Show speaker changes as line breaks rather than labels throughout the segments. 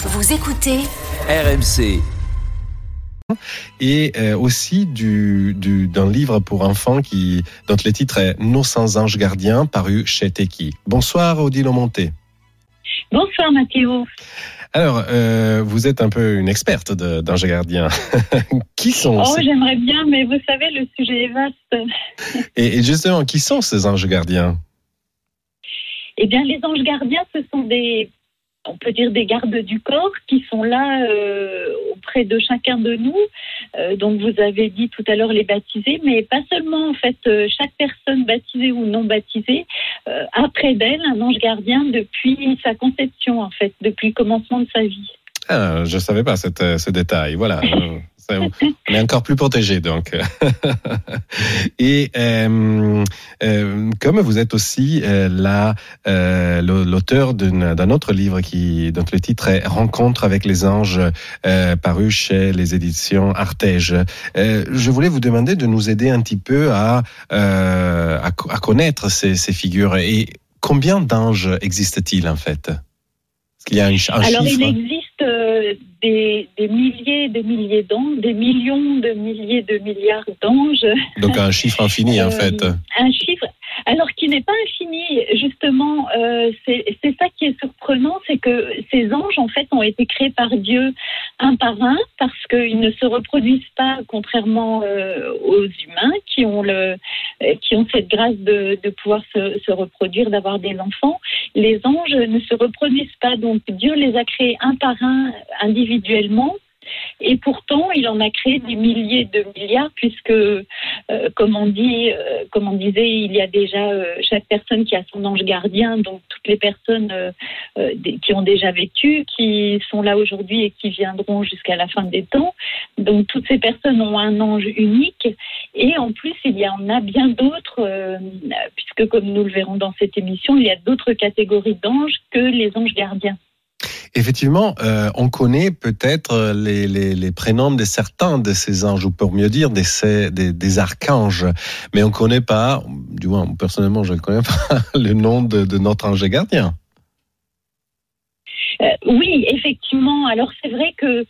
Vous écoutez
RMC.
et euh, aussi du, du- d'un livre pour enfants qui, dont le titre est Nos sans anges gardiens, paru chez Teki. Bonsoir Odile Monté.
Bonsoir Mathéo.
Alors, euh, vous êtes un peu une experte d'anges gardiens. qui sont
Oh,
ces-
j'aimerais bien, mais vous savez, le sujet est vaste.
et, et justement, qui sont ces anges gardiens?
Eh bien, les anges gardiens, ce sont des, on peut dire des gardes du corps qui sont là euh, auprès de chacun de nous. Euh, donc, vous avez dit tout à l'heure les baptisés, mais pas seulement, en fait, euh, chaque personne baptisée ou non baptisée euh, a près d'elle un ange gardien depuis sa conception, en fait, depuis le commencement de sa vie.
ah, Je ne savais pas cette, ce détail. Voilà. Ça- On est encore plus protégé donc. Et euh, euh, comme vous êtes aussi euh, là l'auteur d'un autre livre qui dont le titre est Rencontre avec les anges, paru chez les éditions Artege. Je voulais vous demander de nous aider un petit peu à à, co- à connaître ces, ces figures et combien d'anges existe-t-il en fait? Est-ce qu'il y a un, ch- un
Alors,
chiffre?
il existe euh, des, des milliers des milliers d'anges, des millions de milliers de milliards d'anges.
Donc un chiffre infini en
Euh,
fait.
Un chiffre, alors qui n'est pas infini, justement, euh, c'est ça qui est surprenant, c'est que ces anges, en fait, ont été créés par Dieu un par un, parce qu'ils ne se reproduisent pas, contrairement euh, aux humains, qui ont, le, euh, qui ont cette grâce de, de pouvoir se, se reproduire, d'avoir des enfants. Les anges ne se reproduisent pas, donc Dieu les a créés un par un, individuellement. Et pourtant, il en a créé des milliers de milliards, puisque euh, comme on dit, euh, comme on disait, il y a déjà euh, chaque personne qui a son ange gardien, donc toutes les personnes qui ont déjà vécu, qui sont là aujourd'hui et qui viendront jusqu'à la fin des temps. Donc toutes ces personnes ont un ange unique, et en plus il y en a bien d'autres, puisque comme nous le verrons dans cette émission, il y a d'autres catégories d'anges que les anges gardiens.
Effectivement, euh, on connaît peut-être les, les, prénoms de certains de ces anges, ou pour mieux dire, des, archanges, mais on ne connaît pas, du moins personnellement je ne connais pas, le nom de, notre ange gardien.
Euh, oui, effectivement. Alors c'est vrai que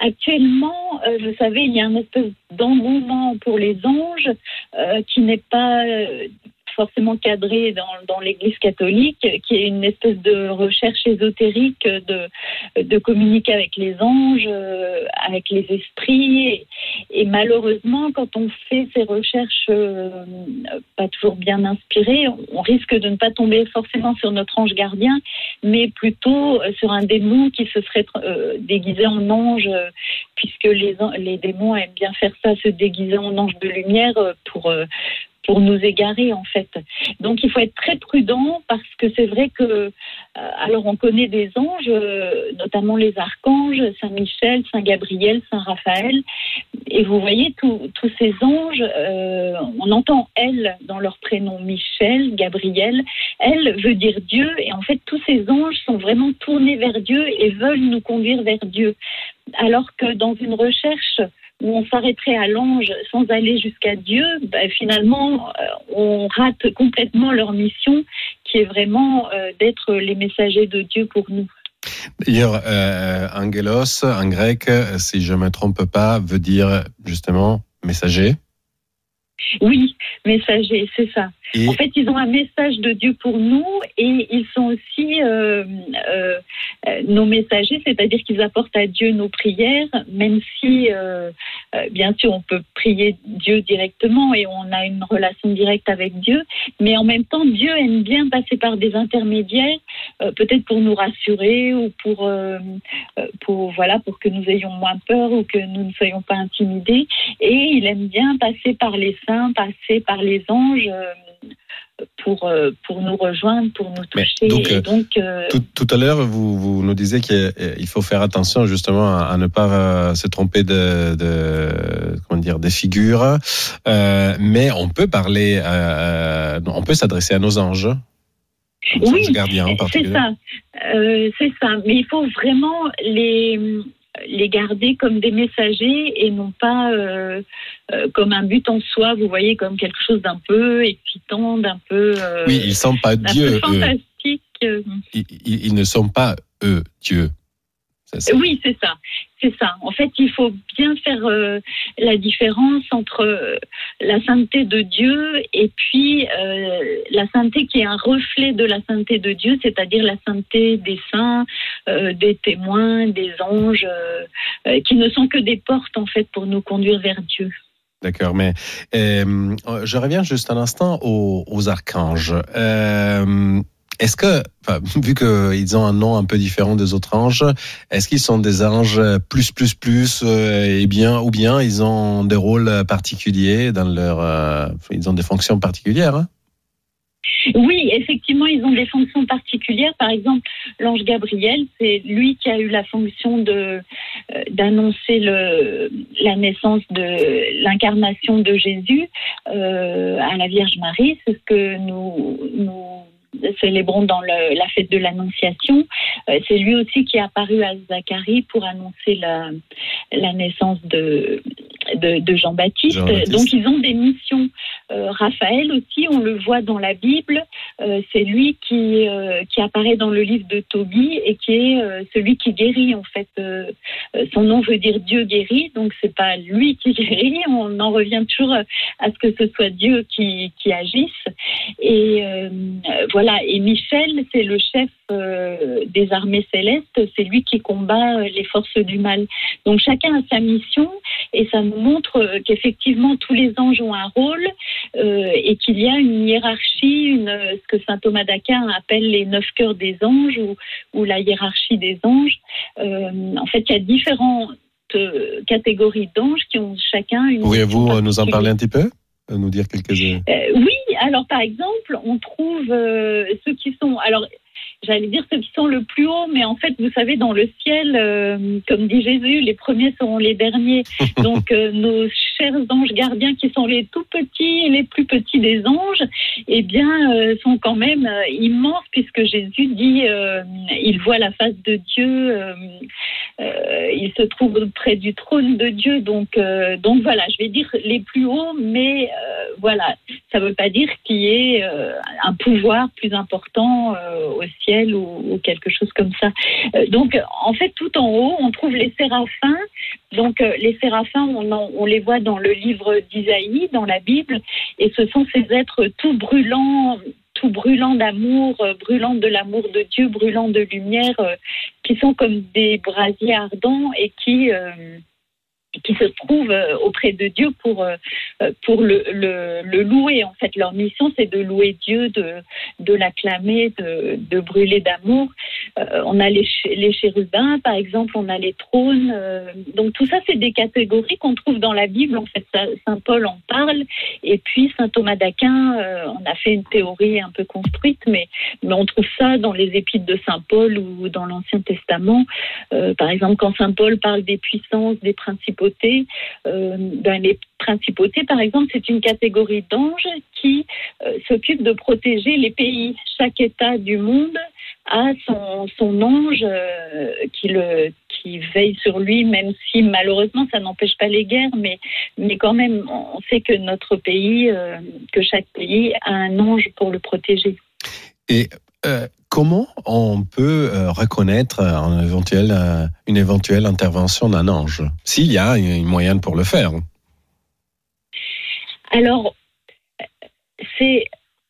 actuellement, euh, vous savez, il y a un espèce d'engouement pour les anges euh, qui n'est pas euh, forcément cadré dans, l'Église catholique, qui est une espèce de recherche ésotérique de, de communiquer avec les anges, euh, avec les esprits. Et, malheureusement, quand on fait ces recherches euh, pas toujours bien inspirées, on, risque de ne pas tomber forcément sur notre ange gardien, mais plutôt euh, sur un démon qui se serait déguisé en ange, puisque les, les démons aiment bien faire ça, se déguiser en ange de lumière pour, pour nous égarer en fait. Donc il faut être très prudent parce que c'est vrai que, euh, alors on connaît des anges, euh, notamment les archanges, Saint Michel, Saint Gabriel, Saint Raphaël, et vous voyez tous ces anges, euh, on entend elle dans leur prénom Michel, Gabriel, elle veut dire Dieu, et en fait tous ces anges sont vraiment tournés vers Dieu et veulent nous conduire vers Dieu. Alors que dans une recherche où on s'arrêterait à l'ange sans aller jusqu'à Dieu, ben, finalement, euh, on rate complètement leur mission qui est vraiment euh, d'être les messagers de Dieu pour nous.
D'ailleurs, euh, angelos, en grec, si je ne me trompe pas, veut dire justement messager.
Oui, messagers, c'est ça.
Et
En fait, ils ont un message de Dieu pour nous et ils sont aussi euh, euh, nos messagers, c'est-à-dire qu'ils apportent à Dieu nos prières, même si, euh, bien sûr, on peut prier Dieu directement et on a une relation directe avec Dieu, mais en même temps, Dieu aime bien passer par des intermédiaires, peut-être pour nous rassurer ou pour, pour, voilà, pour que nous ayons moins peur ou que nous ne soyons pas intimidés. Et il aime bien passer par les saints, passer par les anges. euh, pour, euh, pour nous rejoindre, pour nous
Mais
toucher.
donc, euh,
donc, euh,
tout, tout à l'heure, vous, vous nous disiez qu'il faut faire attention justement à, à ne pas se tromper de, de comment dire des figures, euh, mais on peut parler, on peut s'adresser à nos anges. aux
Oui,
anges gardiens en
c'est ça. Euh, c'est ça. Mais il faut vraiment les, les garder comme des messagers et non pas euh, euh, comme un but en soi, vous voyez, comme quelque chose d'un peu excitant, d'un peu, euh,
Oui, ils sont pas Dieu,
peu
eux.
fantastique.
Ils, ils- ils ne sont pas eux, Dieu.
Oui, c'est ça. C'est ça. En fait, il faut bien faire euh, la différence entre euh, la sainteté de Dieu et puis euh, la sainteté qui est un reflet de la sainteté de Dieu, c'est-à-dire la sainteté des saints, des témoins, des anges, qui ne sont que des portes en fait pour nous conduire vers Dieu.
D'accord, mais je reviens juste un instant aux, aux archanges. Est-ce que, vu qu'ils ont un nom un peu différent des autres anges, est-ce qu'ils sont des anges plus, plus, plus, euh, et bien, ou bien ils ont des rôles particuliers dans leur, euh, ils ont des fonctions particulières hein?
Oui, effectivement, ils ont des fonctions particulières. Par exemple, l'ange Gabriel, c'est lui qui a eu la fonction euh, d'annoncer la naissance de l'incarnation de Jésus à la Vierge Marie. C'est ce que nous célébrons dans la fête de l'Annonciation. Euh, c'est lui aussi qui est apparu à Zacharie pour annoncer la, la naissance de, de, Jean-Baptiste. Donc ils ont des missions. Euh, Raphaël aussi, on le voit dans la Bible. Euh, c'est lui qui, qui apparaît dans le livre de Tobie et qui est celui qui guérit en fait. son nom veut dire Dieu guérit, donc c'est pas lui qui guérit. On en revient toujours à ce que ce soit Dieu qui, qui agisse. Et voilà. Et Michel, c'est le chef des armées célestes. C'est lui qui combat les forces du mal. Donc chacun a sa mission et ça nous montre euh, qu'effectivement tous les anges ont un rôle euh, et qu'il y a une hiérarchie, une, ce que saint Thomas d'Aquin appelle les neuf cœurs des anges ou, la hiérarchie des anges. Euh, en fait, il y a différentes catégories d'anges qui ont chacun une.
Pourriez-vous nous en parler un petit peu? Nous dire quelques
Oui, alors par exemple, on trouve ceux qui sont alors j'allais dire ceux qui sont le plus haut, mais en fait, vous savez, dans le ciel, euh, comme dit Jésus, les premiers seront les derniers. Donc, euh, nos chers anges gardiens, qui sont les tout petits et les plus petits des anges, eh bien, euh, sont quand même immenses, puisque Jésus dit, il voit la face de Dieu, il se trouve près du trône de Dieu. Donc, donc voilà, je vais dire les plus hauts, mais voilà, ça ne veut pas dire qu'il y ait un pouvoir plus important au ciel ou, quelque chose comme ça. Euh, donc, en fait, tout en haut, on trouve les séraphins. Donc, euh, les séraphins, on, les voit dans le livre d'Isaïe, dans la Bible, et ce sont ces êtres tout brûlants, tout brûlants d'amour, euh, brûlants de l'amour de Dieu, brûlants de lumière, qui sont comme des brasiers ardents et qui qui se trouvent euh, auprès de Dieu pour, euh, euh, pour le, le, louer. En fait, leur mission, c'est de louer Dieu, de, de l'acclamer, de, de brûler d'amour. on a les, les chérubins, par exemple, on a les trônes. donc tout ça, c'est des catégories qu'on trouve dans la Bible. En fait, Saint Paul en parle. Et puis Saint Thomas d'Aquin, on a fait une théorie un peu construite, mais, mais on trouve ça dans les épîtres de Saint Paul ou dans l'Ancien Testament. par exemple, quand Saint Paul parle des puissances, des principaux euh, dans les principautés, par exemple, c'est une catégorie d'anges qui euh, s'occupe de protéger les pays. Chaque État du monde a son, ange euh, qui veille sur lui, même si malheureusement ça n'empêche pas les guerres, mais, mais quand même, on sait que notre pays, que chaque pays a un ange pour le protéger.
Et comment on peut euh, reconnaître euh, une éventuelle intervention d'un ange, s'il y a un moyen pour le faire?
Alors, c'est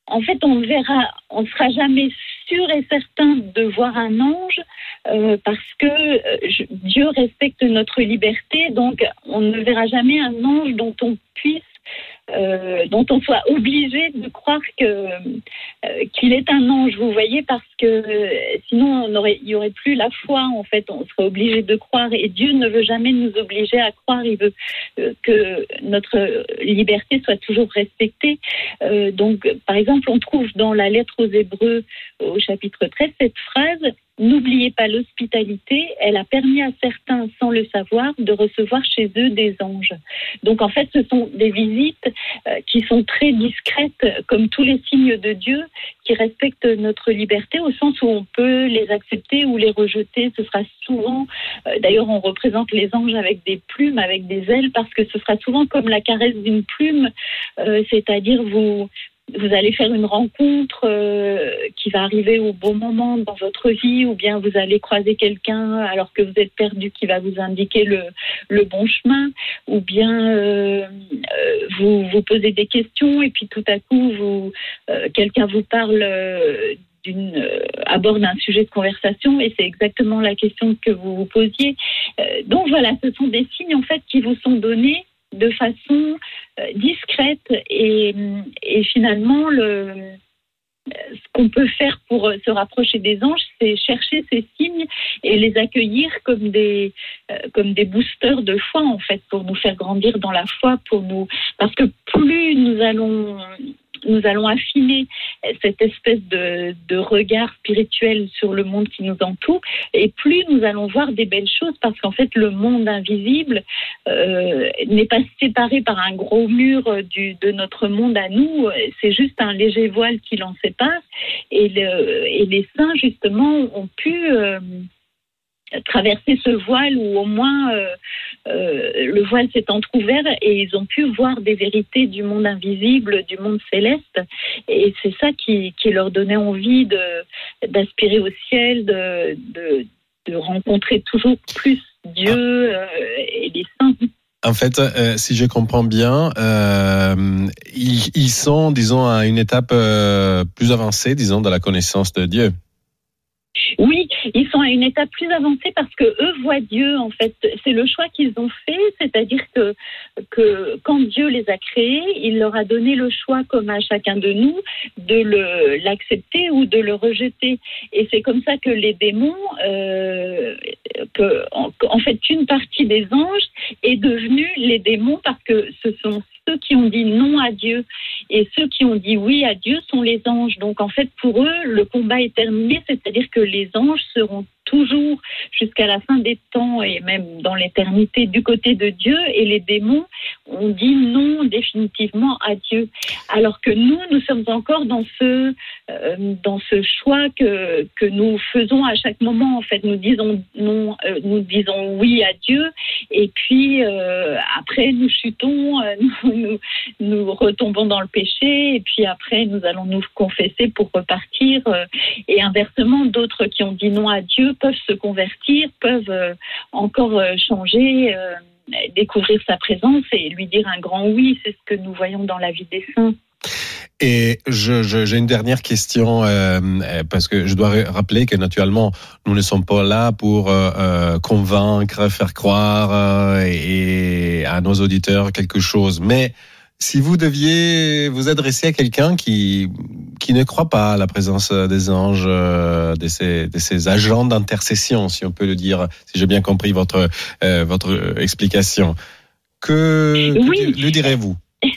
en fait, on verra, on ne sera jamais sûr et certain de voir un ange euh, parce que Dieu respecte notre liberté, donc on ne verra jamais un ange dont on puisse euh, dont on soit obligé de croire que euh, qu'il est un ange, vous voyez, parce que euh, sinon il y aurait plus la foi en fait, on serait obligé de croire et Dieu ne veut jamais nous obliger à croire, il veut que notre liberté soit toujours respectée. donc, par exemple, on trouve dans la lettre aux Hébreux au chapitre 13 cette phrase N'oubliez pas l'hospitalité, elle a permis à certains, sans le savoir, de recevoir chez eux des anges. Donc en fait, ce sont des visites euh, qui sont très discrètes, comme tous les signes de Dieu, qui respectent notre liberté au sens où on peut les accepter ou les rejeter. Ce sera souvent, euh, d'ailleurs on représente les anges avec des plumes, avec des ailes, parce que ce sera souvent comme la caresse d'une plume, euh, c'est-à-dire vous vous allez faire une rencontre euh, qui va arriver au bon moment dans votre vie, ou bien vous allez croiser quelqu'un alors que vous êtes perdu qui va vous indiquer le, le bon chemin, ou bien euh, euh, vous vous posez des questions et puis tout à coup vous quelqu'un vous parle aborde un sujet de conversation et c'est exactement la question que vous vous posiez. donc voilà, ce sont des signes en fait qui vous sont donnés de façon euh, discrète et, finalement le, ce qu'on peut faire pour se rapprocher des anges, c'est chercher ces signes et les accueillir comme des euh, comme des boosters de foi en fait pour nous faire grandir dans la foi, pour nous parce que plus nous allons nous allons affiner cette espèce de, regard spirituel sur le monde qui nous entoure, et plus nous allons voir des belles choses, parce qu'en fait, le monde invisible euh, n'est pas séparé par un gros mur du, de notre monde à nous, c'est juste un léger voile qui l'en sépare, et, le, et les saints, justement, ont pu... Euh, traverser ce voile ou au moins euh, euh, le voile s'est entrouvert et ils ont pu voir des vérités du monde invisible, du monde céleste. Et c'est ça qui, leur donnait envie d'aspirer au ciel, de, rencontrer toujours plus Dieu euh, et les saints.
En fait, si je comprends bien, ils, ils, sont, disons, à une étape plus avancée, disons, de la connaissance de Dieu.
Oui, ils sont à une étape plus avancée parce que eux voient Dieu en fait. C'est le choix qu'ils ont fait, c'est-à-dire que, que quand Dieu les a créés, il leur a donné le choix, comme à chacun de nous, de l'accepter ou de le rejeter. Et c'est comme ça que les démons, euh, que, en, en, fait, une partie des anges est devenue les démons parce que ce sont ceux qui ont dit non à Dieu et ceux qui ont dit oui à Dieu sont les anges. Donc en fait, pour eux, le combat est terminé, c'est-à-dire que les anges seront toujours jusqu'à la fin des temps et même dans l'éternité du côté de Dieu et les démons ont dit non définitivement à Dieu. Alors que nous, nous sommes encore dans ce, euh, dans ce choix que, que nous faisons à chaque moment. En fait, nous disons non, euh, nous disons oui à Dieu et puis euh, après nous chutons, nous, retombons dans le péché et puis après nous allons nous confesser pour repartir et inversement d'autres qui ont dit non à Dieu peuvent se convertir, peuvent euh, encore euh, changer, euh, découvrir sa présence et lui dire un grand oui. C'est ce que nous voyons dans la vie des saints.
Et j'ai une dernière question parce que je dois rappeler que naturellement nous ne sommes pas là pour convaincre, faire croire à nos auditeurs quelque chose, mais si vous deviez vous adresser à quelqu'un qui, qui ne croit pas à la présence des anges, euh, de, ces, de ces agents d'intercession, si on peut le dire, si j'ai bien compris votre, euh, votre explication, que, lui direz-vous?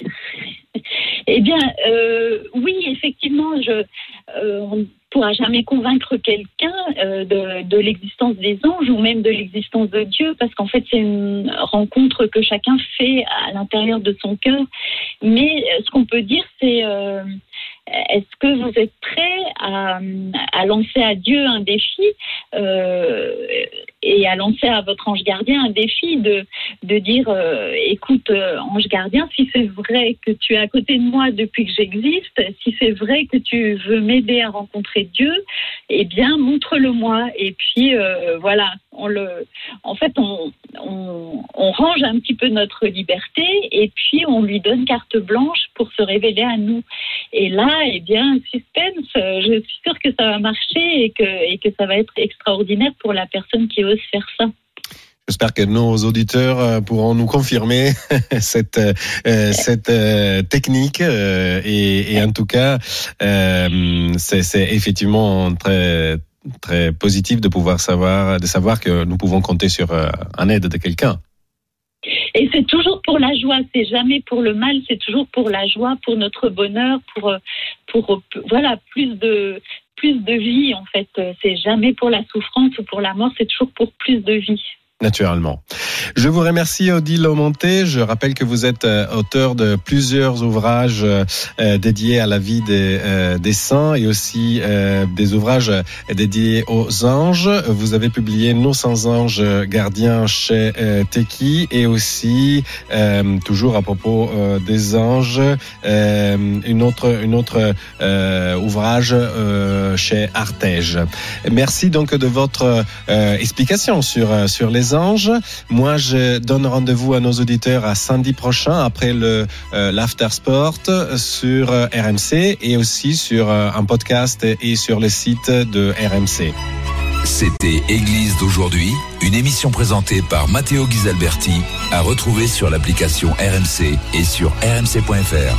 Eh bien, euh, oui, effectivement, je, pourra jamais convaincre quelqu'un de, de l'existence des anges ou même de l'existence de Dieu, parce qu'en fait, c'est une rencontre que chacun fait à l'intérieur de son cœur. Mais ce qu'on peut dire, c'est est-ce que vous êtes prêt à, lancer à Dieu un défi euh, et à lancer à votre ange gardien un défi de, dire euh, écoute, euh, ange gardien, si c'est vrai que tu es à côté de moi depuis que j'existe, si c'est vrai que tu veux m'aider à rencontrer Dieu, eh bien, montre-le-moi. Et puis, euh, voilà, on en fait, on, range un petit peu notre liberté et puis on lui donne carte blanche pour se révéler à nous. Et là, eh bien, suspense, je suis sûre que ça va marcher et que, ça va être extraordinaire pour la personne qui ose faire ça.
J'espère que nos auditeurs euh, pourront nous confirmer cette euh, euh, technique et, en tout cas c'est effectivement très très positif de pouvoir savoir de savoir que nous pouvons compter sur un aide de quelqu'un.
Et c'est toujours pour la joie, c'est jamais pour le mal, c'est toujours pour la joie, pour notre bonheur, pour pour voilà plus de plus de vie en fait. C'est jamais pour la souffrance ou pour la mort, c'est toujours pour plus de vie
naturellement. Je vous remercie Odile Aumonté. Je rappelle que vous êtes auteur de plusieurs ouvrages dédiés à la vie des, des saints et aussi des ouvrages dédiés aux anges. Vous avez publié Nos sans anges gardiens chez Teki et aussi toujours à propos des anges une autre une autre ouvrage chez Artege. Merci donc de votre explication sur sur les anges. Moi, je donne rendez-vous à nos auditeurs à samedi prochain après le euh, sur euh, RMC et aussi sur euh, un podcast et sur le site de RMC.
C'était Église d'aujourd'hui, une émission présentée par Matteo Ghisalberti, à retrouver sur l'application RMC et sur rmc.fr.